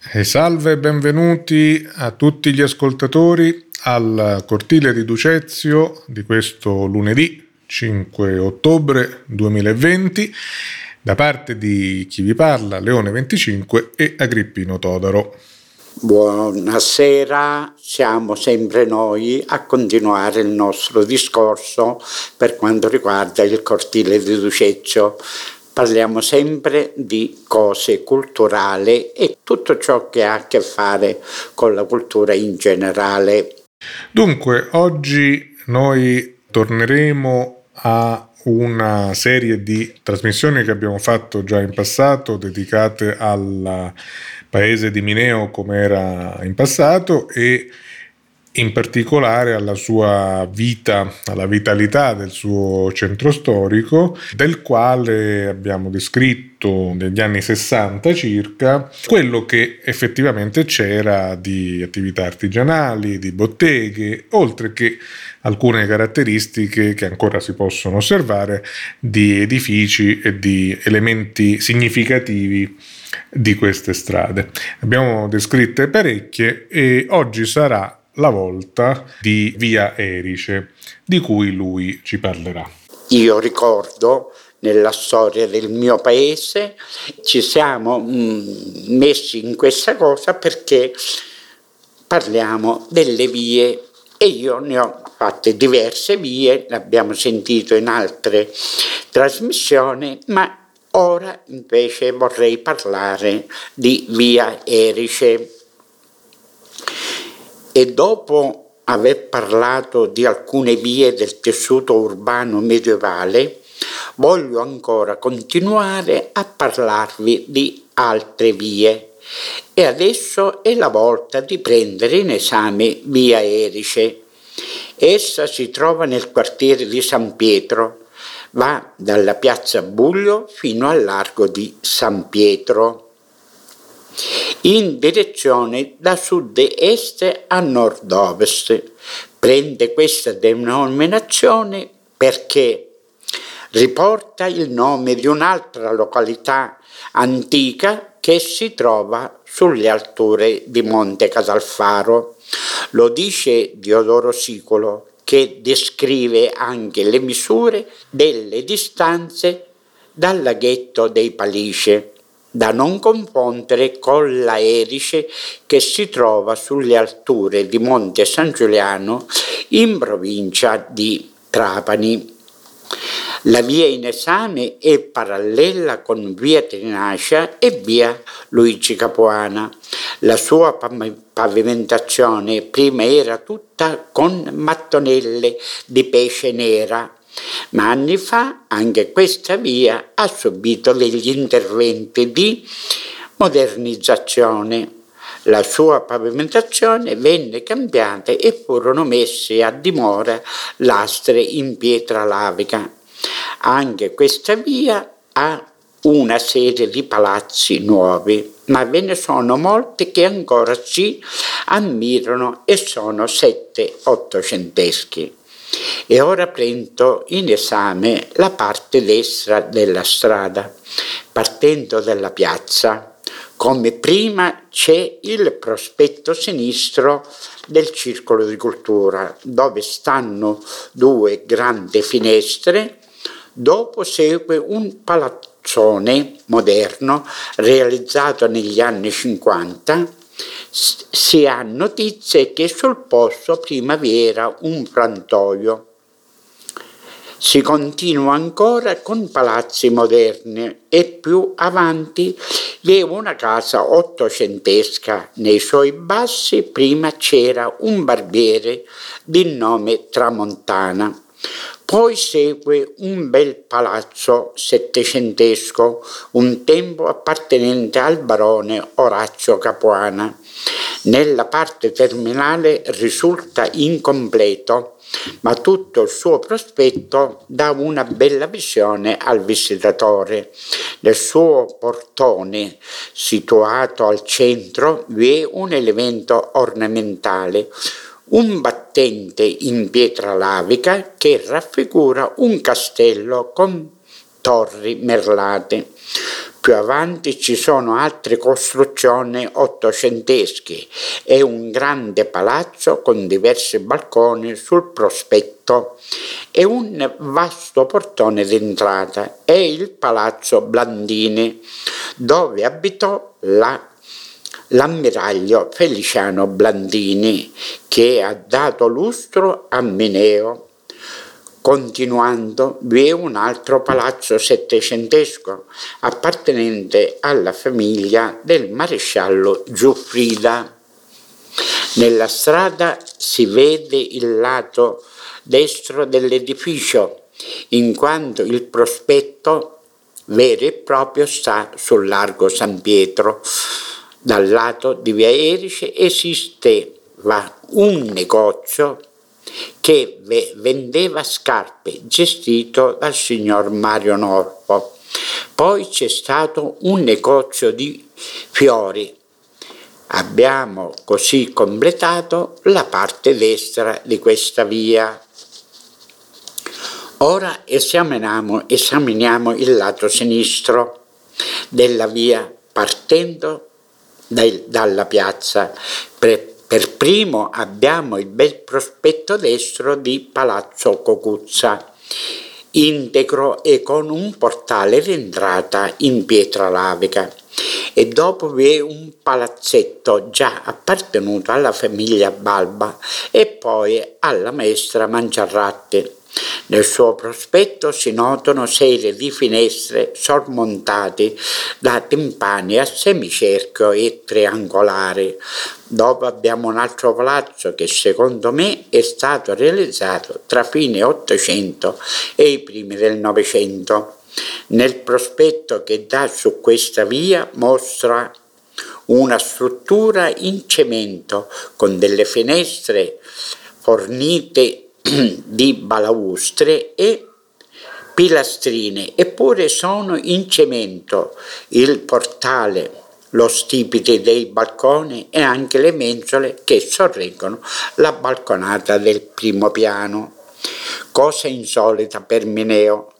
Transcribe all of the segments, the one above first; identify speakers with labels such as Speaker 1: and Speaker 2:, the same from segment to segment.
Speaker 1: E salve e benvenuti a tutti gli ascoltatori al cortile di Ducezio di questo lunedì 5 ottobre 2020 da parte di chi vi parla, Leone 25 e Agrippino Todaro.
Speaker 2: Buonasera, siamo sempre noi a continuare il nostro discorso per quanto riguarda il cortile di Ducezio parliamo sempre di cose culturali e tutto ciò che ha a che fare con la cultura in generale.
Speaker 1: Dunque, oggi noi torneremo a una serie di trasmissioni che abbiamo fatto già in passato dedicate al paese di Mineo come era in passato e in particolare alla sua vita, alla vitalità del suo centro storico, del quale abbiamo descritto negli anni 60 circa quello che effettivamente c'era di attività artigianali, di botteghe, oltre che alcune caratteristiche che ancora si possono osservare di edifici e di elementi significativi di queste strade. Abbiamo descritte parecchie e oggi sarà la volta di Via Erice, di cui lui ci parlerà.
Speaker 2: Io ricordo nella storia del mio paese ci siamo mm, messi in questa cosa perché parliamo delle vie e io ne ho fatte diverse vie, l'abbiamo sentito in altre trasmissioni, ma ora invece vorrei parlare di via Erice e dopo aver parlato di alcune vie del tessuto urbano medievale, voglio ancora continuare a parlarvi di altre vie. E adesso è la volta di prendere in esame via Erice. Essa si trova nel quartiere di San Pietro, va dalla piazza Buglio fino al largo di San Pietro in direzione da sud-est a nord-ovest. Prende questa denominazione perché riporta il nome di un'altra località antica che si trova sulle alture di Monte Casalfaro. Lo dice Diodoro Sicolo che descrive anche le misure delle distanze dal laghetto dei Palice da non confondere con la Erice che si trova sulle alture di Monte San Giuliano in provincia di Trapani. La via in esame è parallela con via Trinacea e via Luigi Capuana. La sua pavimentazione prima era tutta con mattonelle di pesce nera ma anni fa anche questa via ha subito degli interventi di modernizzazione. La sua pavimentazione venne cambiata e furono messe a dimora lastre in pietra lavica. Anche questa via ha una serie di palazzi nuovi, ma ve ne sono molti che ancora si ammirano e sono sette ottocenteschi. E ora prendo in esame la parte destra della strada, partendo dalla piazza. Come prima c'è il prospetto sinistro del circolo di cultura, dove stanno due grandi finestre. Dopo segue un palazzone moderno realizzato negli anni 50 si ha notizie che sul posto prima vi era un frantoio. Si continua ancora con palazzi moderni e più avanti vi è una casa ottocentesca. Nei suoi bassi prima c'era un barbiere di nome Tramontana. Poi segue un bel palazzo settecentesco, un tempo appartenente al barone Orazio Capuana. Nella parte terminale risulta incompleto, ma tutto il suo prospetto dà una bella visione al visitatore. Nel suo portone, situato al centro, vi è un elemento ornamentale un battente in pietra lavica che raffigura un castello con torri merlate. Più avanti ci sono altre costruzioni ottocentesche e un grande palazzo con diversi balconi sul prospetto e un vasto portone d'entrata è il palazzo Blandini dove abitò la l'ammiraglio Feliciano Blandini che ha dato lustro a Mineo. Continuando, vi è un altro palazzo settecentesco appartenente alla famiglia del maresciallo Giuffrida. Nella strada si vede il lato destro dell'edificio, in quanto il prospetto vero e proprio sta sul largo San Pietro, dal lato di via Erice esisteva un negozio che vendeva scarpe gestito dal signor Mario Norpo. Poi c'è stato un negozio di fiori. Abbiamo così completato la parte destra di questa via. Ora esaminiamo, esaminiamo il lato sinistro della via partendo dai, dalla piazza. Per, per primo abbiamo il bel prospetto destro di Palazzo Cocuzza, integro e con un portale d'entrata in pietra lavica. E dopo vi è un palazzetto già appartenuto alla famiglia Balba e poi alla maestra Mangiarratti nel suo prospetto si notano serie di finestre sormontate da timpani a semicerchio e triangolari. Dopo abbiamo un altro palazzo che secondo me è stato realizzato tra fine 800 e i primi del Novecento. Nel prospetto che dà su questa via mostra una struttura in cemento con delle finestre fornite di balaustre e pilastrine, eppure sono in cemento il portale, lo stipite dei balconi e anche le mensole che sorreggono la balconata del primo piano. Cosa insolita per Mineo.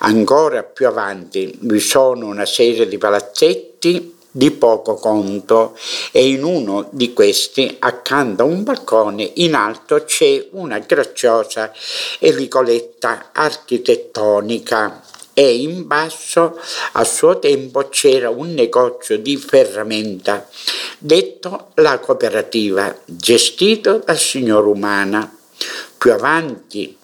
Speaker 2: Ancora più avanti vi sono una serie di palazzetti di poco conto e in uno di questi, accanto a un balcone in alto, c'è una graziosa edicoletta architettonica e in basso a suo tempo c'era un negozio di ferramenta detto la cooperativa gestito dal signor Umana. Più avanti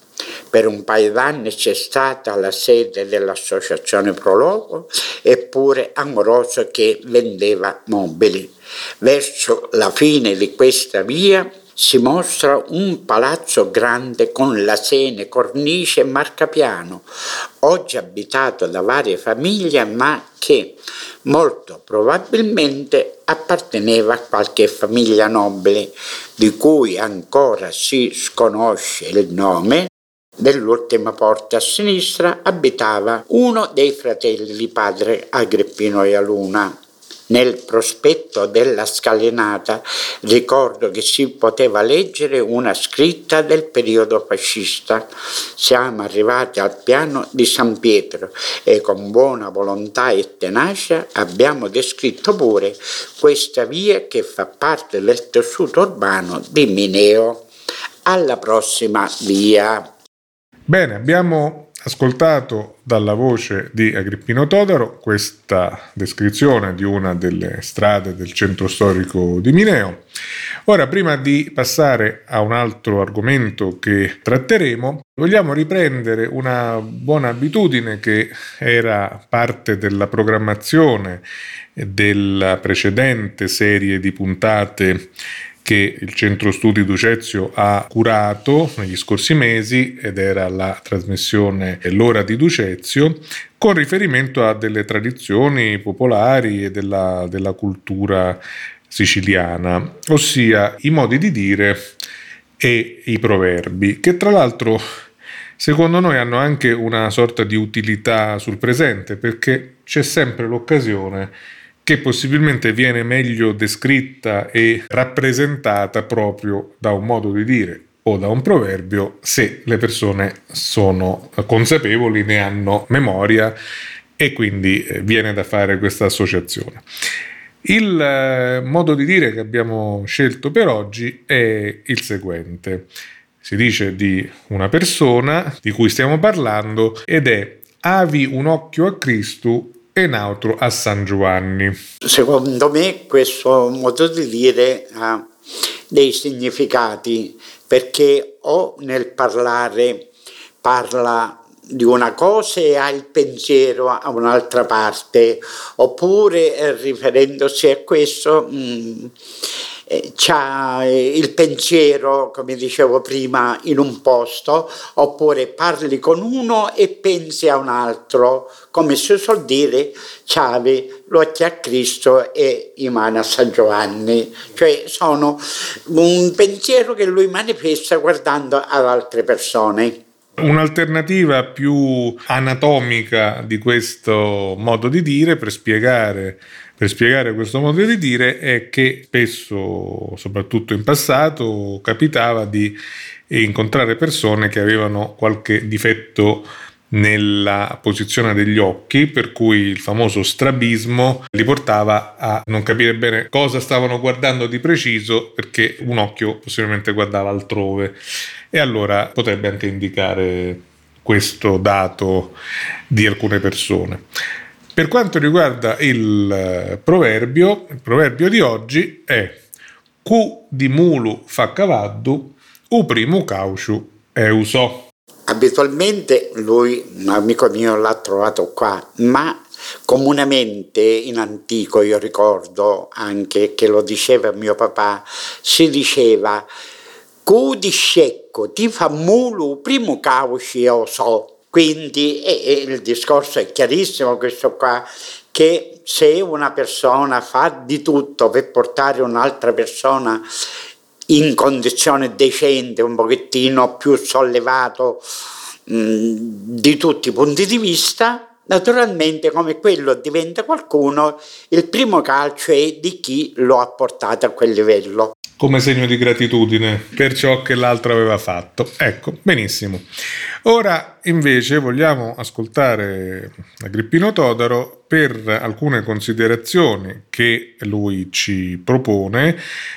Speaker 2: per un paio d'anni c'è stata la sede dell'associazione Prologo eppure Amoroso che vendeva mobili. Verso la fine di questa via si mostra un palazzo grande con la sene, cornice e marcapiano, oggi abitato da varie famiglie ma che molto probabilmente apparteneva a qualche famiglia nobile di cui ancora si sconosce il nome Nell'ultima porta a sinistra abitava uno dei fratelli di padre Agrippino e Aluna. Nel prospetto della scalinata ricordo che si poteva leggere una scritta del periodo fascista. Siamo arrivati al piano di San Pietro e con buona volontà e tenacia abbiamo descritto pure questa via che fa parte del tessuto urbano di Mineo. Alla prossima via.
Speaker 1: Bene, abbiamo ascoltato dalla voce di Agrippino Todaro questa descrizione di una delle strade del centro storico di Mineo. Ora, prima di passare a un altro argomento che tratteremo, vogliamo riprendere una buona abitudine che era parte della programmazione della precedente serie di puntate che il centro studi Ducezio ha curato negli scorsi mesi ed era la trasmissione L'ora di Ducezio con riferimento a delle tradizioni popolari e della, della cultura siciliana, ossia i modi di dire e i proverbi, che tra l'altro secondo noi hanno anche una sorta di utilità sul presente perché c'è sempre l'occasione che possibilmente viene meglio descritta e rappresentata proprio da un modo di dire o da un proverbio se le persone sono consapevoli, ne hanno memoria e quindi eh, viene da fare questa associazione. Il eh, modo di dire che abbiamo scelto per oggi è il seguente. Si dice di una persona di cui stiamo parlando ed è avi un occhio a Cristo e un altro a San Giovanni.
Speaker 2: Secondo me questo modo di dire ha dei significati perché o nel parlare parla di una cosa e ha il pensiero a un'altra parte, oppure eh, riferendosi a questo mh, mm, eh, c'ha il pensiero, come dicevo prima, in un posto, oppure parli con uno e pensi a un altro, come si suol dire, c'avi l'occhio a Cristo e i mani a San Giovanni, cioè sono un pensiero che lui manifesta guardando ad altre persone.
Speaker 1: Un'alternativa più anatomica di questo modo di dire per spiegare, per spiegare questo modo di dire è che spesso, soprattutto in passato, capitava di incontrare persone che avevano qualche difetto nella posizione degli occhi, per cui il famoso strabismo li portava a non capire bene cosa stavano guardando di preciso perché un occhio possibilmente guardava altrove e allora potrebbe anche indicare questo dato di alcune persone. Per quanto riguarda il eh, proverbio, il proverbio di oggi è Q di mulu fa cavaddu, u primo cauciu è usò.
Speaker 2: Abitualmente lui, un amico mio, l'ha trovato qua, ma comunemente in antico, io ricordo anche che lo diceva mio papà, si diceva cu di scecco ti fa mulu primo cauci io so. Quindi e, e il discorso è chiarissimo questo qua, che se una persona fa di tutto per portare un'altra persona in condizione decente, un pochettino più sollevato mh, di tutti i punti di vista, naturalmente come quello diventa qualcuno, il primo calcio è di chi lo ha portato a quel livello.
Speaker 1: Come segno di gratitudine per ciò che l'altro aveva fatto. Ecco, benissimo. Ora invece vogliamo ascoltare Agrippino Todaro per alcune considerazioni che lui ci propone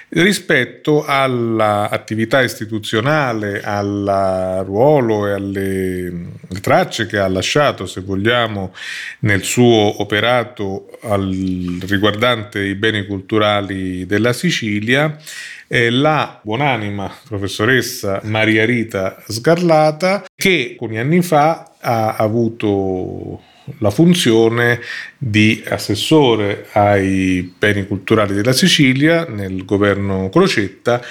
Speaker 1: rispetto all'attività istituzionale, al ruolo e alle tracce che ha lasciato, se vogliamo, nel suo operato al, riguardante i beni culturali della Sicilia eh, la buonanima professoressa Maria Rita Sgarlata che alcuni anni fa ha avuto la funzione di assessore ai beni culturali della Sicilia nel governo Crocetta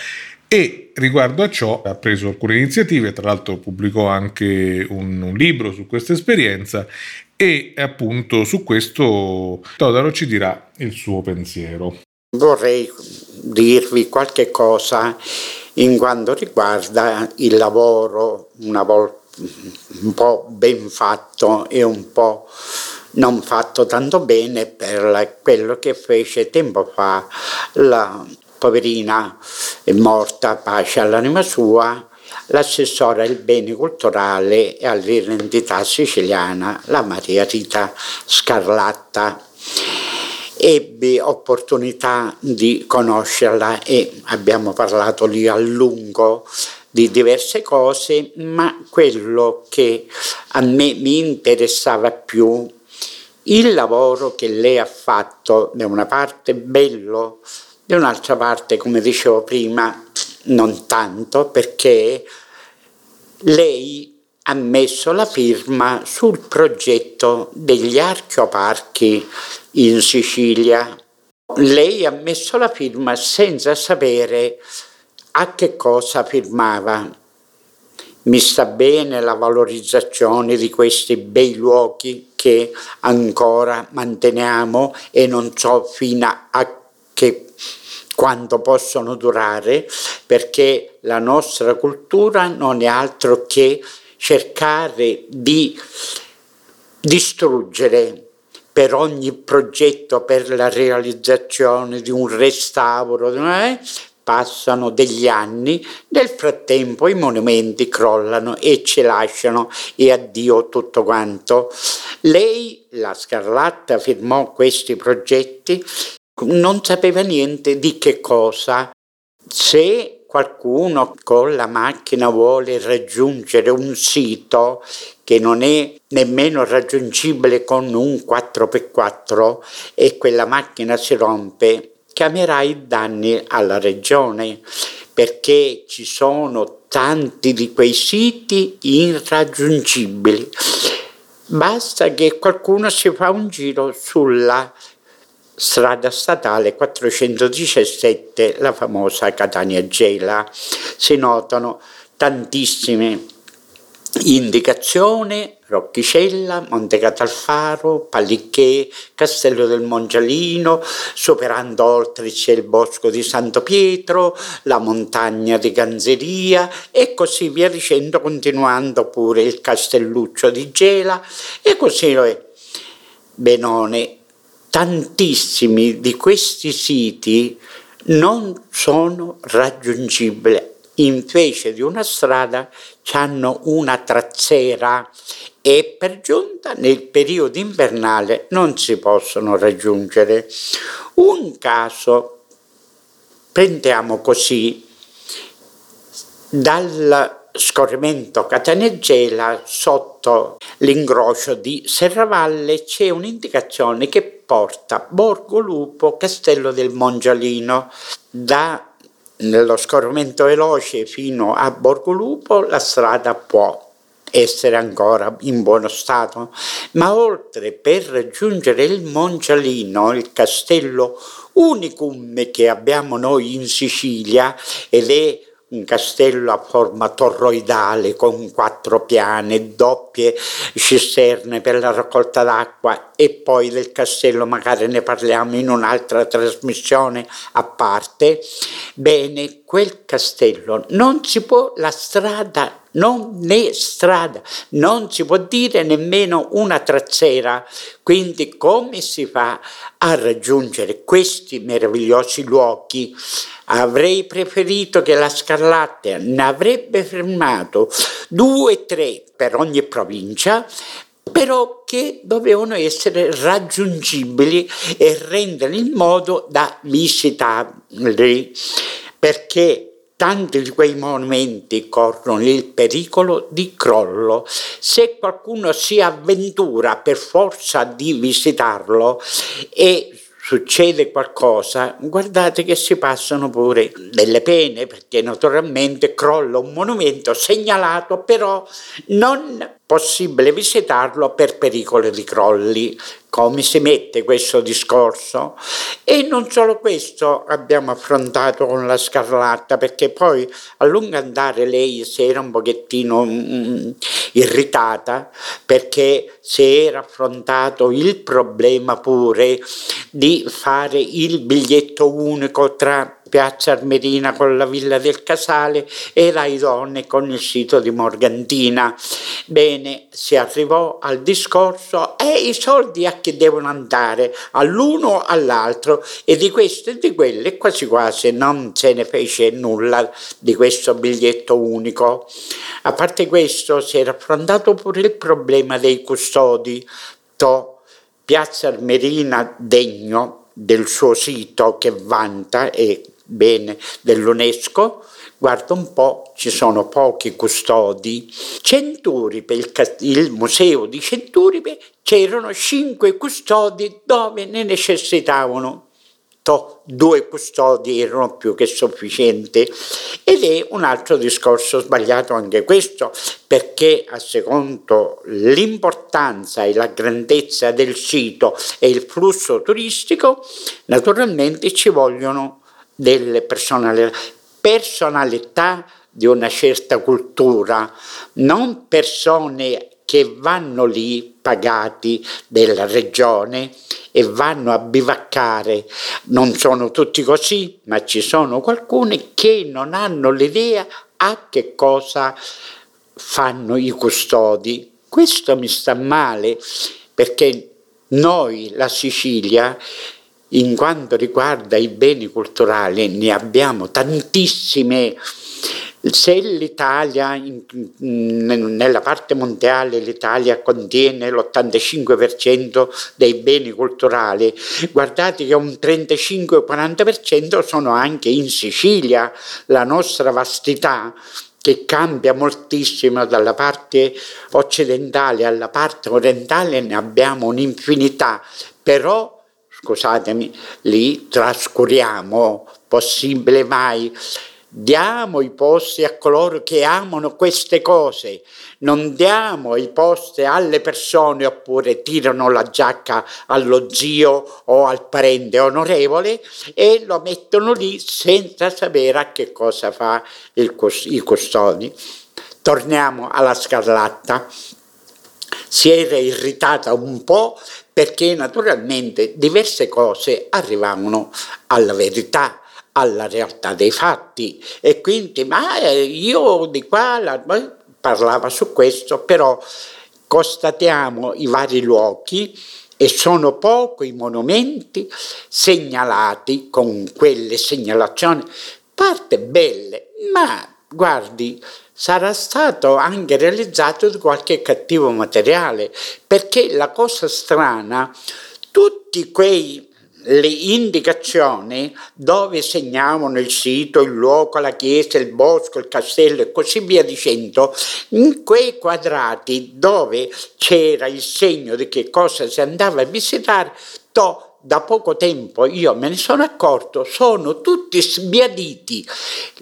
Speaker 1: e riguardo a ciò ha preso alcune iniziative, tra l'altro pubblicò anche un, un libro su questa esperienza e appunto su questo Todaro ci dirà il suo pensiero.
Speaker 2: Vorrei dirvi qualche cosa in quanto riguarda il lavoro una volta un po' ben fatto e un po' non fatto tanto bene per quello che fece tempo fa la poverina morta, pace all'anima sua, l'assessore ai beni culturali e all'identità siciliana, la Maria Rita Scarlatta. Ebbi opportunità di conoscerla e abbiamo parlato lì a lungo di diverse cose, ma quello che a me mi interessava più il lavoro che lei ha fatto da una parte bello, da un'altra parte, come dicevo prima, non tanto, perché lei ha messo la firma sul progetto degli archeoparchi in Sicilia. Lei ha messo la firma senza sapere a che cosa firmava. Mi sta bene la valorizzazione di questi bei luoghi che ancora manteniamo e non so fino a che quanto possono durare, perché la nostra cultura non è altro che cercare di distruggere per ogni progetto, per la realizzazione di un restauro, eh, passano degli anni, nel frattempo i monumenti crollano e ci lasciano e addio tutto quanto. Lei, la Scarlatta, firmò questi progetti, non sapeva niente di che cosa. Se qualcuno con la macchina vuole raggiungere un sito che non è nemmeno raggiungibile con un 4x4 e quella macchina si rompe, chiamerai danni alla regione perché ci sono tanti di quei siti irraggiungibili. Basta che qualcuno si fa un giro sulla strada statale 417, la famosa Catania Gela. Si notano tantissime indicazioni Roccicella, Monte Catalfaro, Palicché, Castello del Mongialino, superando oltre c'è il bosco di Santo Pietro, la montagna di Ganzeria e così via dicendo, continuando pure il Castelluccio di Gela e così è. Benone, tantissimi di questi siti non sono raggiungibili invece di una strada hanno una trazzera e per giunta nel periodo invernale non si possono raggiungere. Un caso, prendiamo così, dal scorrimento Catanegela sotto l'ingroscio di Serravalle c'è un'indicazione che porta Borgo Lupo, Castello del Mongialino, da nello scorrimento veloce fino a Borgo Lupo la strada può essere ancora in buono stato, ma oltre per raggiungere il Moncialino, il castello unicum che abbiamo noi in Sicilia ed è un castello a forma torroidale con quattro piane, doppie cisterne per la raccolta d'acqua e poi del castello magari ne parliamo in un'altra trasmissione a parte. Bene, quel castello non si può, la strada non è strada, non si può dire nemmeno una trazzera. Quindi come si fa a raggiungere questi meravigliosi luoghi? Avrei preferito che la Scarlatta ne avrebbe fermato due o tre per ogni provincia, però che dovevano essere raggiungibili e rendere in modo da visitarli, perché tanti di quei monumenti corrono il pericolo di crollo. Se qualcuno si avventura per forza di visitarlo e succede qualcosa, guardate che si passano pure delle pene perché naturalmente crolla un monumento segnalato, però non possibile visitarlo per pericolo di crolli. Come si mette questo discorso? E non solo questo abbiamo affrontato con la Scarlatta, perché poi a lungo andare lei si era un pochettino mm, irritata perché si era affrontato il problema pure di fare il biglietto unico tra Piazza Armerina con la Villa del Casale e Rai Donne con il sito di Morgantina. Bene, si arrivò al discorso e i soldi a che devono andare, all'uno o all'altro e di questo e di quelle quasi quasi non se ne fece nulla di questo biglietto unico. A parte questo si era affrontato pure il problema dei custodi. To, Piazza Armerina degno del suo sito che vanta e bene dell'UNESCO, guarda un po', ci sono pochi custodi. Centuripe, il, il museo di Centuripe, c'erano cinque custodi dove ne necessitavano. Due custodi erano più che sufficienti. Ed è un altro discorso sbagliato anche questo perché a secondo l'importanza e la grandezza del sito e il flusso turistico naturalmente ci vogliono delle personalità, personalità di una certa cultura, non persone che vanno lì pagati della regione e vanno a bivaccare. Non sono tutti così, ma ci sono alcuni che non hanno l'idea a che cosa fanno i custodi. Questo mi sta male perché noi, la Sicilia, in quanto riguarda i beni culturali ne abbiamo tantissime. Se l'Italia, nella parte mondiale, l'Italia contiene l'85% dei beni culturali, guardate che un 35-40% sono anche in Sicilia, la nostra vastità che cambia moltissimo dalla parte occidentale alla parte orientale, ne abbiamo un'infinità, però scusatemi, li trascuriamo, possibile mai Diamo i posti a coloro che amano queste cose, non diamo i posti alle persone oppure tirano la giacca allo zio o al parente onorevole e lo mettono lì senza sapere a che cosa fa il, i custodi. Torniamo alla Scarlatta. Si era irritata un po' perché naturalmente diverse cose arrivavano alla verità alla realtà dei fatti. E quindi ma eh, io di qua la, parlava su questo però constatiamo i vari luoghi e sono pochi i monumenti segnalati con quelle segnalazioni. Parte belle ma guardi sarà stato anche realizzato di qualche cattivo materiale perché la cosa strana tutti quei le indicazioni dove segnavano il sito, il luogo, la chiesa, il bosco, il castello e così via dicendo, in quei quadrati dove c'era il segno di che cosa si andava a visitare, to, da poco tempo io me ne sono accorto, sono tutti sbiaditi.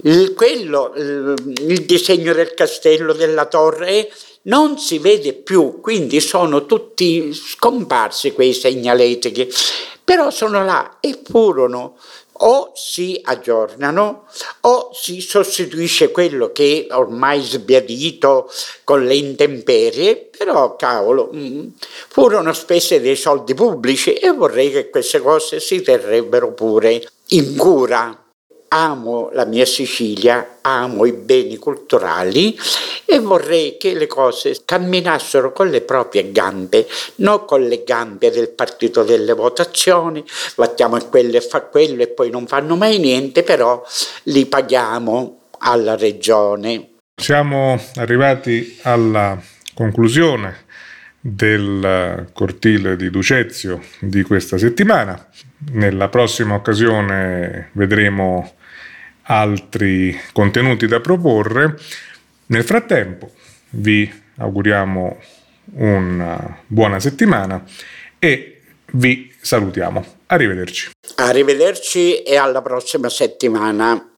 Speaker 2: Il, quello, il disegno del castello, della torre, non si vede più, quindi sono tutti scomparsi quei segnaletiche però sono là e furono o si aggiornano o si sostituisce quello che è ormai sbiadito con le intemperie, però cavolo, mm, furono spese dei soldi pubblici e vorrei che queste cose si terrebbero pure in cura amo la mia Sicilia, amo i beni culturali e vorrei che le cose camminassero con le proprie gambe, non con le gambe del partito delle votazioni, battiamo a quello e fa quello e poi non fanno mai niente, però li paghiamo alla regione.
Speaker 1: Siamo arrivati alla conclusione del cortile di Ducezio di questa settimana. Nella prossima occasione vedremo altri contenuti da proporre. Nel frattempo vi auguriamo una buona settimana e vi salutiamo. Arrivederci.
Speaker 2: Arrivederci e alla prossima settimana.